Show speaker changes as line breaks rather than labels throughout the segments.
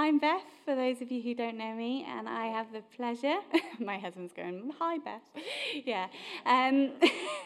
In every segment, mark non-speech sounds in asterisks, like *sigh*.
I'm Beth, for those of you who don't know me, and I have the pleasure. *laughs* my husband's going, Hi, Beth. *laughs* yeah. Um,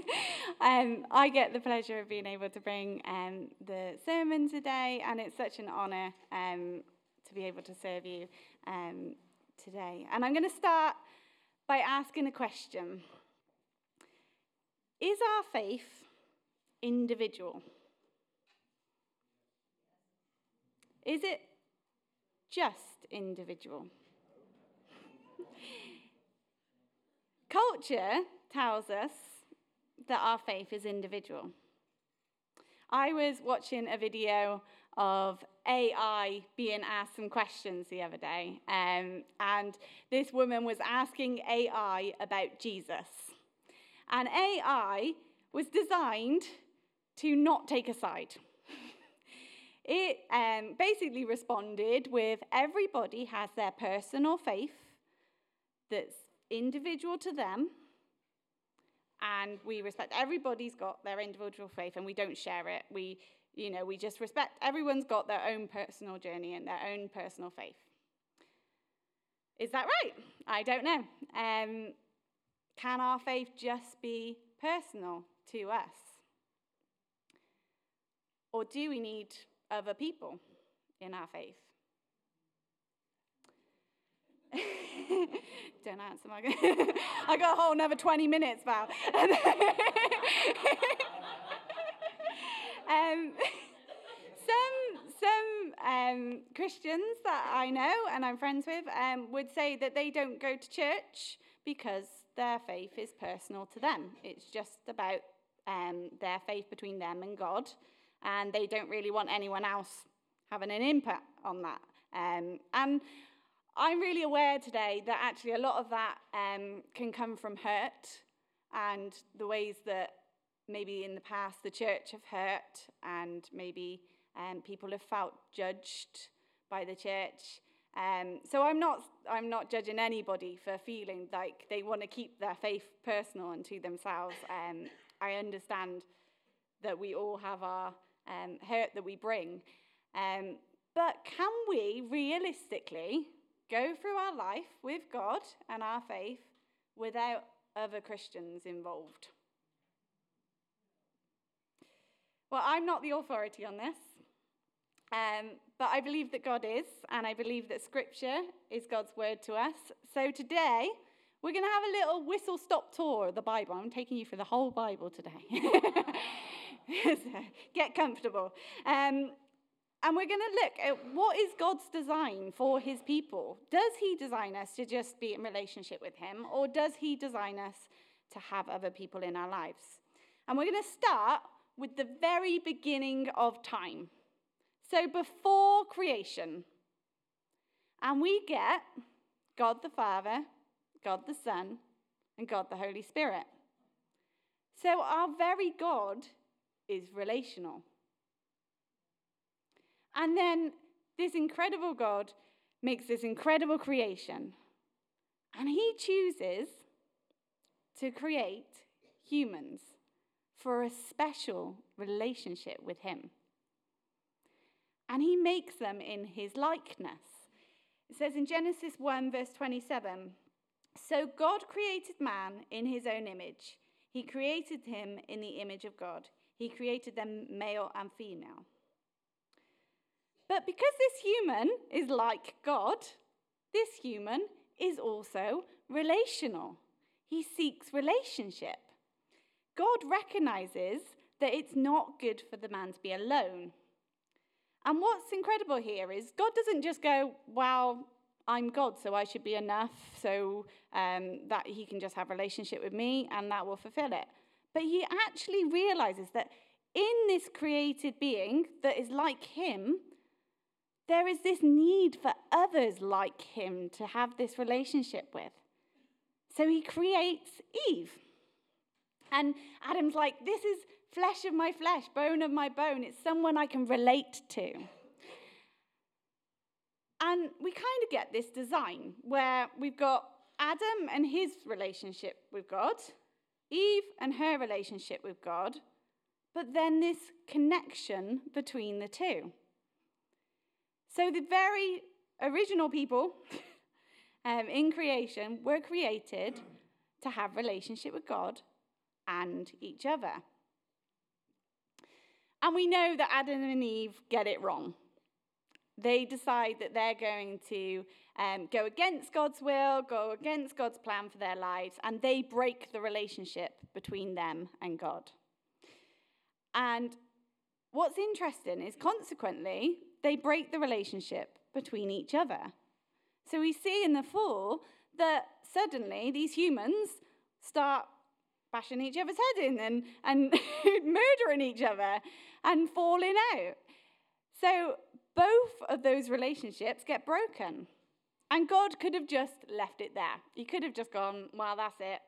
*laughs* um, I get the pleasure of being able to bring um, the sermon today, and it's such an honour um, to be able to serve you um, today. And I'm going to start by asking a question Is our faith individual? Is it just individual. *laughs* Culture tells us that our faith is individual. I was watching a video of AI being asked some questions the other day, um, and this woman was asking AI about Jesus. And AI was designed to not take a side. It um, basically responded with everybody has their personal faith that's individual to them, and we respect everybody's got their individual faith, and we don't share it. We, you know, we just respect everyone's got their own personal journey and their own personal faith. Is that right? I don't know. Um, can our faith just be personal to us? Or do we need other people in our faith? *laughs* Don't answer my. *laughs* I got a whole another 20 minutes, Val. *laughs* um, some some um, Christians that I know and I'm friends with um, would say that they don't go to church because their faith is personal to them. It's just about um, their faith between them and God and they don't really want anyone else having an impact on that. Um, and I'm really aware today that actually a lot of that um, can come from hurt and the ways that maybe in the past the church have hurt and maybe um, people have felt judged by the church. Um, so I'm not, I'm not judging anybody for feeling like they want to keep their faith personal and to themselves. Um, I understand that we all have our um, hurt that we bring. Um, but can we realistically go through our life with God and our faith without other Christians involved? Well, I'm not the authority on this, um, but I believe that God is, and I believe that Scripture is God's word to us. So today, we're going to have a little whistle stop tour of the Bible. I'm taking you for the whole Bible today. *laughs* *laughs* Get comfortable. Um, and we're going to look at what is God's design for his people. Does he design us to just be in relationship with him, or does he design us to have other people in our lives? And we're going to start with the very beginning of time. So before creation. And we get God the Father, God the Son, and God the Holy Spirit. So our very God is relational. And then this incredible God makes this incredible creation. And he chooses to create humans for a special relationship with him. And he makes them in his likeness. It says in Genesis 1, verse 27 So God created man in his own image, he created him in the image of God. He created them male and female. But because this human is like God, this human is also relational. He seeks relationship. God recognizes that it's not good for the man to be alone. And what's incredible here is God doesn't just go, Well, I'm God, so I should be enough, so um, that he can just have relationship with me and that will fulfill it. But he actually realizes that in this created being that is like him, there is this need for others like him to have this relationship with. So he creates Eve. And Adam's like, This is flesh of my flesh, bone of my bone. It's someone I can relate to. And we kind of get this design where we've got Adam and his relationship with God, Eve and her relationship with God, but then this connection between the two. So, the very original people *laughs* um, in creation were created to have relationship with God and each other. And we know that Adam and Eve get it wrong. They decide that they're going to um, go against God's will, go against God's plan for their lives, and they break the relationship between them and God. And what's interesting is, consequently, they break the relationship between each other. So we see in the fall that suddenly these humans start bashing each other's head in and, and *laughs* murdering each other and falling out. So both of those relationships get broken. And God could have just left it there. He could have just gone, well, that's it.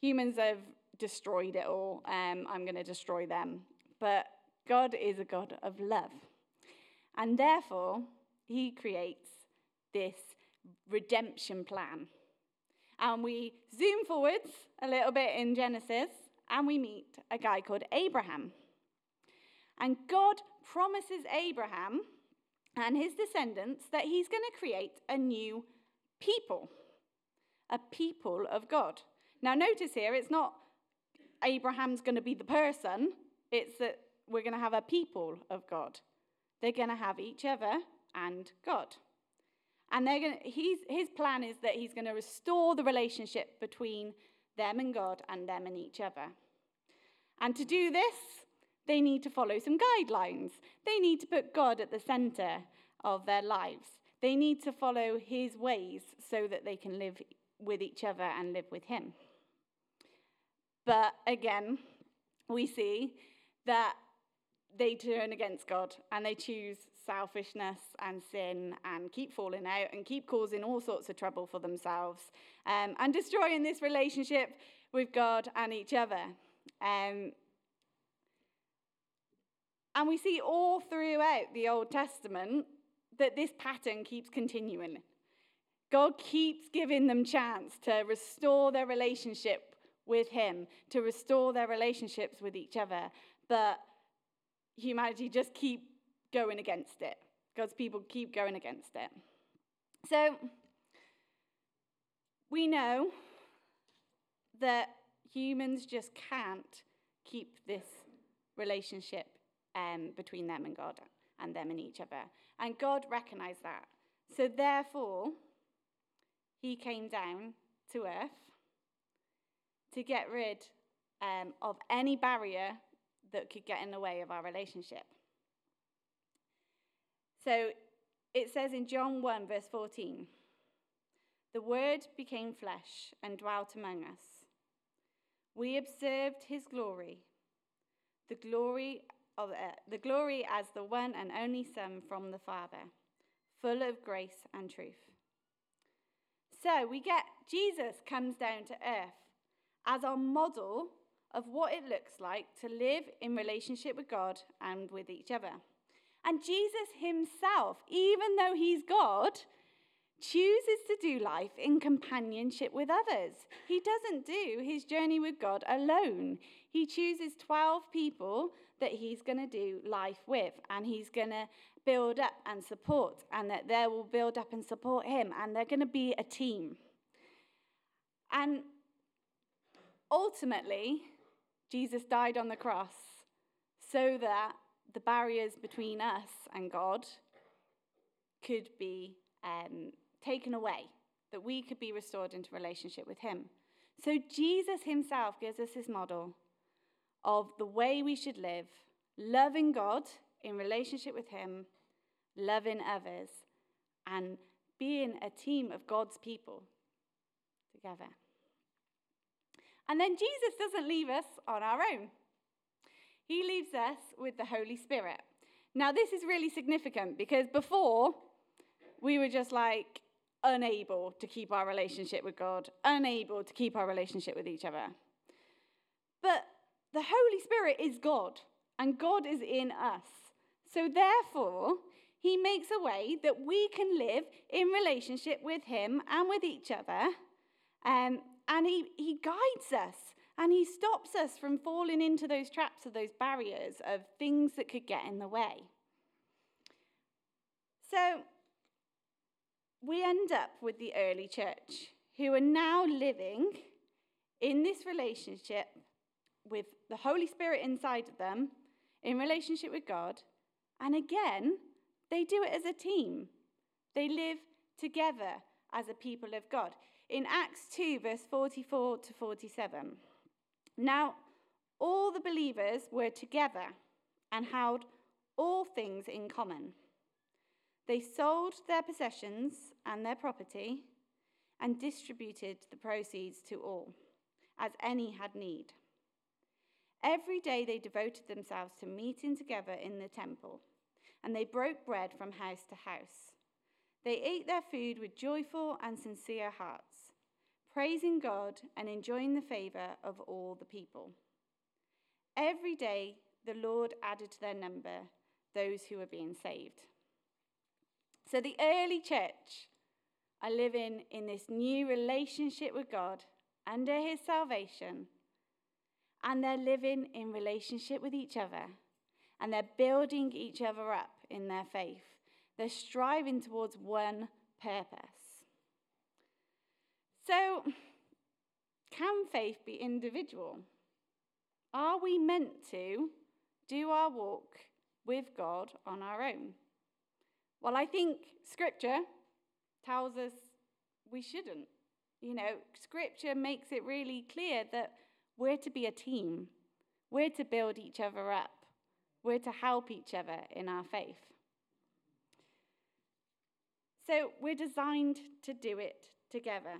Humans have destroyed it all. Um, I'm going to destroy them. But God is a God of love. And therefore, he creates this redemption plan. And we zoom forwards a little bit in Genesis and we meet a guy called Abraham. And God promises Abraham and his descendants that he's going to create a new people, a people of God. Now, notice here, it's not Abraham's going to be the person, it's that we're going to have a people of God. They're going to have each other and God. And they're going to, he's, his plan is that he's going to restore the relationship between them and God and them and each other. And to do this, they need to follow some guidelines. They need to put God at the center of their lives. They need to follow his ways so that they can live with each other and live with him. But again, we see that they turn against God and they choose selfishness and sin and keep falling out and keep causing all sorts of trouble for themselves um, and destroying this relationship with God and each other. Um, and we see all throughout the Old Testament that this pattern keeps continuing. God keeps giving them chance to restore their relationship with Him, to restore their relationships with each other. But humanity just keep going against it. God's people keep going against it. So we know that humans just can't keep this relationship um, between them and God and them and each other. And God recognized that. So therefore, he came down to earth to get rid um, of any barrier that could get in the way of our relationship. So it says in John 1, verse 14 The Word became flesh and dwelt among us. We observed his glory, the glory of uh, the glory as the one and only Son from the Father, full of grace and truth. So we get Jesus comes down to earth as our model of what it looks like to live in relationship with God and with each other. And Jesus himself, even though he's God, chooses to do life in companionship with others. He doesn't do his journey with God alone. He chooses 12 people that he's going to do life with, and he's going to build up and support, and that they will build up and support him, and they're going to be a team. And ultimately, Jesus died on the cross so that the barriers between us and God could be um, taken away, that we could be restored into relationship with Him. So Jesus Himself gives us His model of the way we should live, loving God in relationship with Him, loving others, and being a team of God's people together. And then Jesus doesn't leave us on our own. He leaves us with the Holy Spirit. Now, this is really significant because before we were just like unable to keep our relationship with God, unable to keep our relationship with each other. But the Holy Spirit is God, and God is in us. So, therefore, He makes a way that we can live in relationship with Him and with each other. Um, and he, he guides us and he stops us from falling into those traps of those barriers of things that could get in the way. So, we end up with the early church who are now living in this relationship with the Holy Spirit inside of them, in relationship with God. And again, they do it as a team. They live together as a people of God. In Acts 2, verse 44 to 47. Now, all the believers were together and held all things in common. They sold their possessions and their property and distributed the proceeds to all, as any had need. Every day they devoted themselves to meeting together in the temple, and they broke bread from house to house. They ate their food with joyful and sincere hearts, praising God and enjoying the favor of all the people. Every day the Lord added to their number those who were being saved. So the early church are living in this new relationship with God under his salvation. And they're living in relationship with each other. And they're building each other up in their faith. They're striving towards one purpose. So, can faith be individual? Are we meant to do our walk with God on our own? Well, I think Scripture tells us we shouldn't. You know, Scripture makes it really clear that we're to be a team, we're to build each other up, we're to help each other in our faith. So we're designed to do it together.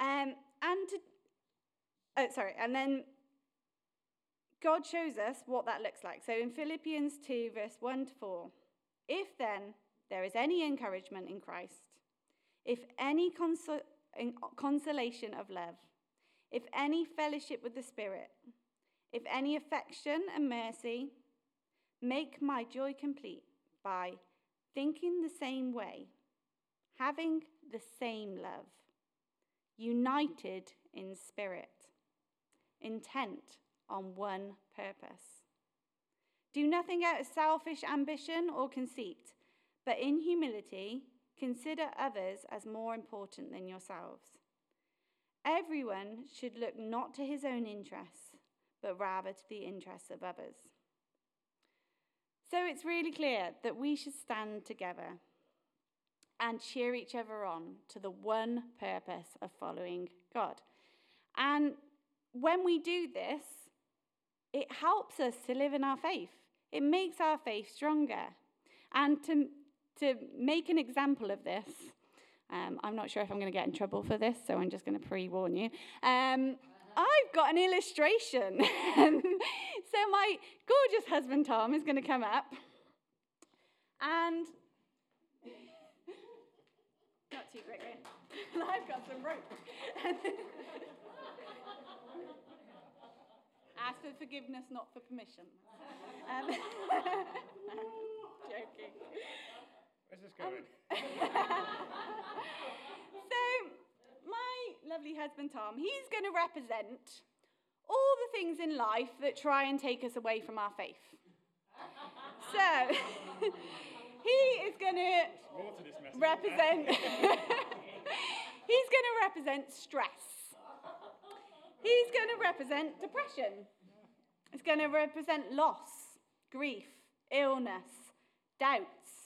Um, and to, oh, sorry, and then God shows us what that looks like. So in Philippians 2, verse 1 to 4, if then there is any encouragement in Christ, if any consol- consolation of love, if any fellowship with the Spirit, if any affection and mercy, make my joy complete by thinking the same way, having the same love, united in spirit, intent on one purpose. Do nothing out of selfish ambition or conceit, but in humility consider others as more important than yourselves. Everyone should look not to his own interests, but rather to the interests of others. So it's really clear that we should stand together and cheer each other on to the one purpose of following God. And when we do this, it helps us to live in our faith. It makes our faith stronger. And to, to make an example of this, um, I'm not sure if I'm going to get in trouble for this, so I'm just going to pre warn you. Um, I've got an illustration. *laughs* so my gorgeous husband Tom is going to come up and *laughs* not too quickly. *laughs* I've got some rope. Ask for forgiveness, not for permission. Um, joking.
Where's this going?
so, my lovely husband Tom, he's going to represent all the things in life that try and take us away from our faith. so, *laughs* he is going to represent. *laughs* he's going to represent stress. He's going to represent depression. It's going to represent loss, grief, illness, doubts,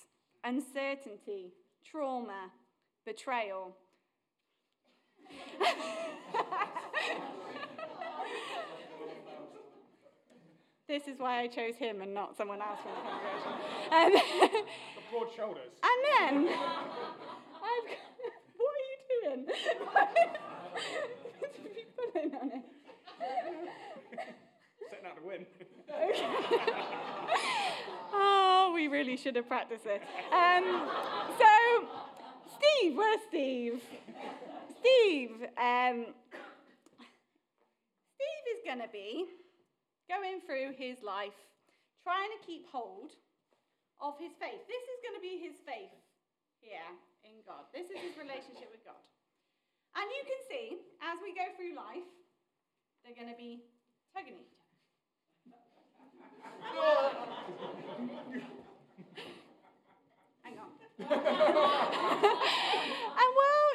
uncertainty, trauma, betrayal. this is why I chose him and not someone else from the congregation. Um,
the broad shoulders.
And then, I've, what are you doing? *laughs* pulling on it.
Setting out to win.
oh, we really should have practiced it. Um, so, Steve, where's Steve? Steve, um, Steve is going to be going through his life, trying to keep hold of his faith. This is going to be his faith here in God. This is his relationship with God. And you can see, as we go through life, they're going to be tugging each other. *laughs* *laughs* and well,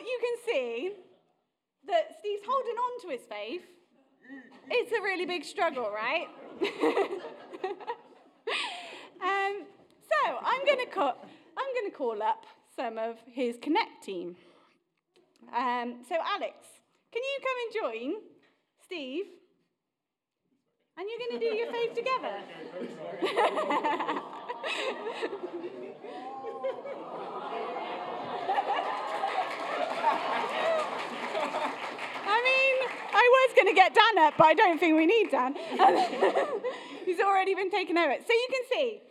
you can see that Steve's holding on to his faith. It's a really big struggle, right? *laughs* um, so I'm going to call, I'm going to call up some of his Connect team. Um, so Alex, can you come and join Steve? And you're going to do your faith together. *laughs* I mean, I was going to get Dan up, but I don't think we need Dan. *laughs* He's already been taken over. So you can see.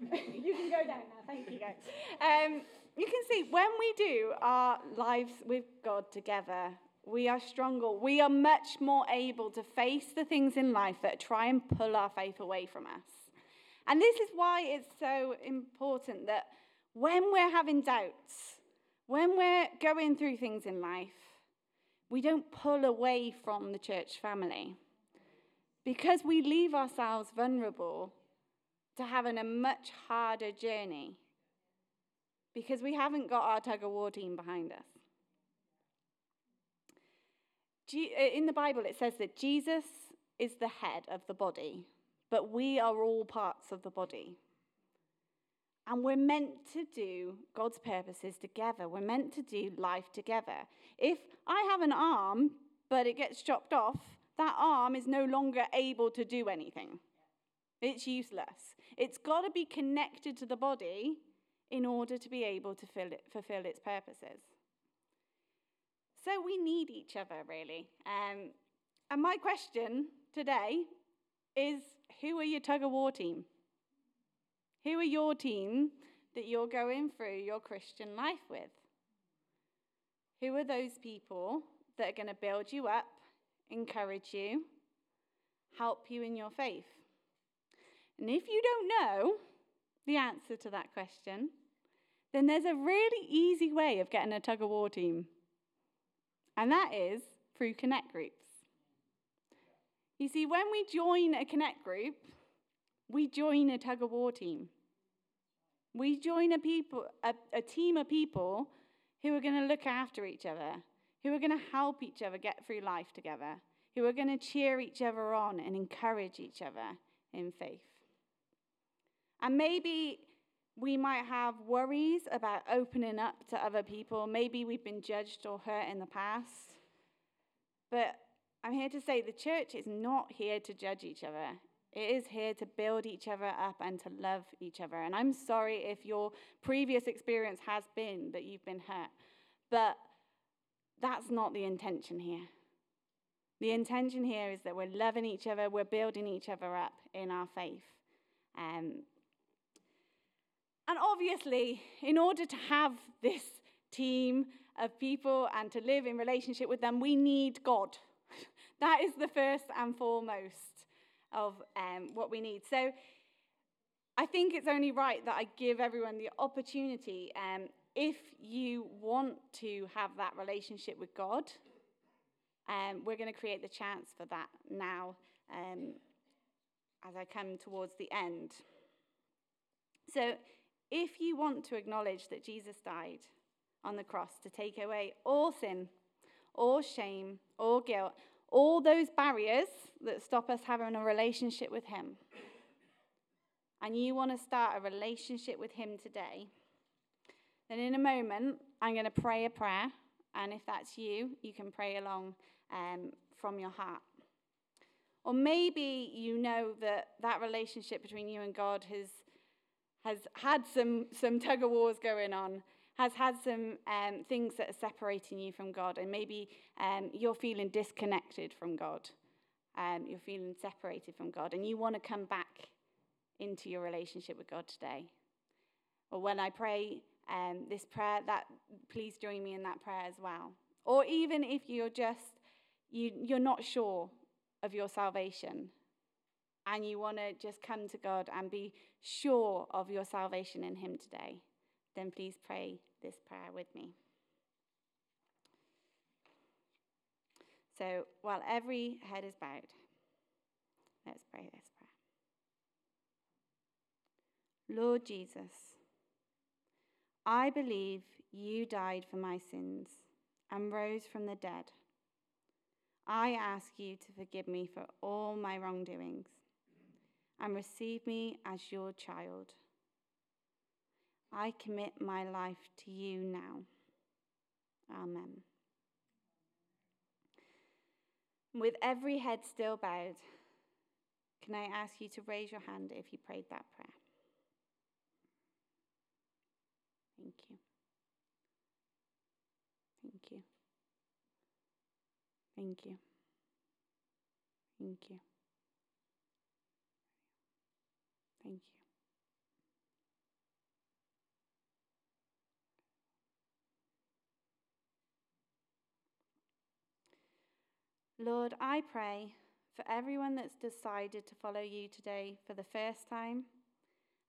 *laughs* you can go down now. Thank you, guys. Um, you can see when we do our lives with God together, we are stronger. We are much more able to face the things in life that try and pull our faith away from us. And this is why it's so important that when we're having doubts, when we're going through things in life, we don't pull away from the church family because we leave ourselves vulnerable to having a much harder journey because we haven't got our tug of war team behind us. Uh, in the Bible, it says that Jesus is the head of the body, but we are all parts of the body. And we're meant to do God's purposes together. We're meant to do life together. If I have an arm, but it gets chopped off, that arm is no longer able to do anything. It's useless. It's got to be connected to the body in order to be able to it, fulfill its purposes. So we need each other, really. Um, and my question today is who are your tug of war team? Who are your team that you're going through your Christian life with? Who are those people that are going to build you up, encourage you, help you in your faith? And if you don't know the answer to that question, then there's a really easy way of getting a tug of war team and that is through connect groups. You see, when we join a connect group, we join a tug of war team. We join a, people, a, a team of people who are going to look after each other, who are going to help each other get through life together, who are going to cheer each other on and encourage each other in faith. And maybe we might have worries about opening up to other people. Maybe we've been judged or hurt in the past. But I'm here to say the church is not here to judge each other. It is here to build each other up and to love each other. And I'm sorry if your previous experience has been that you've been hurt, but that's not the intention here. The intention here is that we're loving each other, we're building each other up in our faith. Um, and obviously, in order to have this team of people and to live in relationship with them, we need God. That is the first and foremost of um, what we need. So I think it's only right that I give everyone the opportunity. Um, if you want to have that relationship with God, um, we're going to create the chance for that now um, as I come towards the end. So if you want to acknowledge that Jesus died on the cross to take away all sin, all shame, all guilt, all those barriers that stop us having a relationship with Him, and you want to start a relationship with Him today, then in a moment, I'm going to pray a prayer. And if that's you, you can pray along um, from your heart. Or maybe you know that that relationship between you and God has has had some, some tug of wars going on, has had some um, things that are separating you from God, and maybe um, you're feeling disconnected from God. Um, you're feeling separated from God, and you want to come back into your relationship with God today. Or when I pray um, this prayer, that please join me in that prayer as well. Or even if you're just you, you're not sure of your salvation, and you want to just come to God and be sure of your salvation in Him today, then please pray this prayer with me. So while every head is bowed, let's pray this prayer. Lord Jesus, I believe you died for my sins and rose from the dead. I ask you to forgive me for all my wrongdoings and receive me as your child. I commit my life to you now. Amen. With every head still bowed, can I ask you to raise your hand if you prayed that prayer? Thank you. Thank you. Thank you. Thank you. Thank you. Lord, I pray for everyone that's decided to follow you today for the first time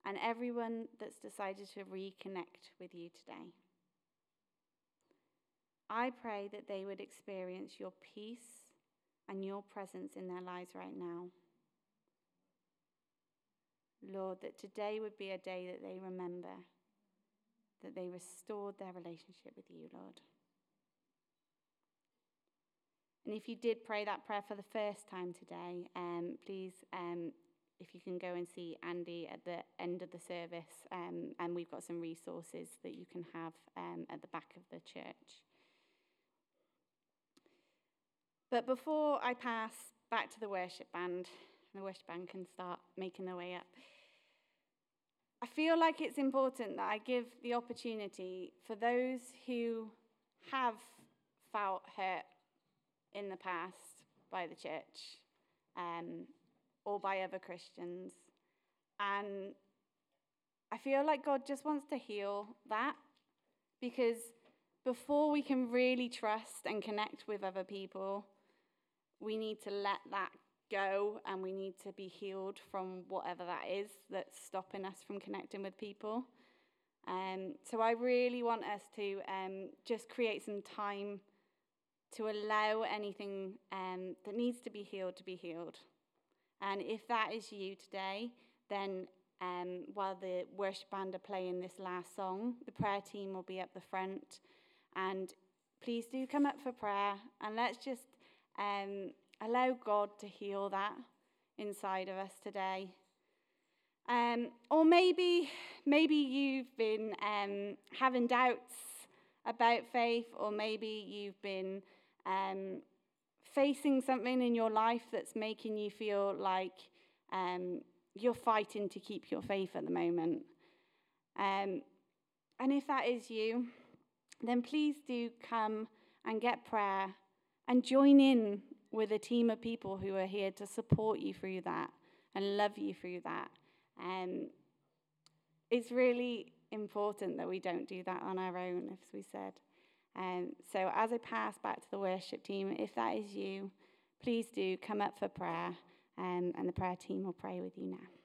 and everyone that's decided to reconnect with you today. I pray that they would experience your peace and your presence in their lives right now. Lord, that today would be a day that they remember, that they restored their relationship with you, Lord. And if you did pray that prayer for the first time today, um, please, um, if you can go and see Andy at the end of the service, um, and we've got some resources that you can have um, at the back of the church. But before I pass back to the worship band, the worship band can start making their way up. I feel like it's important that I give the opportunity for those who have felt hurt in the past by the church um, or by other Christians. And I feel like God just wants to heal that because before we can really trust and connect with other people, we need to let that go and we need to be healed from whatever that is that's stopping us from connecting with people. Um, so I really want us to um, just create some time to allow anything um, that needs to be healed to be healed. And if that is you today, then um, while the worship band are playing this last song, the prayer team will be up the front. And please do come up for prayer and let's just um, allow God to heal that inside of us today. Um, or maybe, maybe you've been um, having doubts about faith, or maybe you've been um, facing something in your life that's making you feel like um, you're fighting to keep your faith at the moment. Um, and if that is you, then please do come and get prayer and join in with a team of people who are here to support you through that and love you through that. Um, it's really important that we don't do that on our own, as we said. Um, so as I pass back to the worship team, if that is you, please do come up for prayer, um, and the prayer team will pray with you now.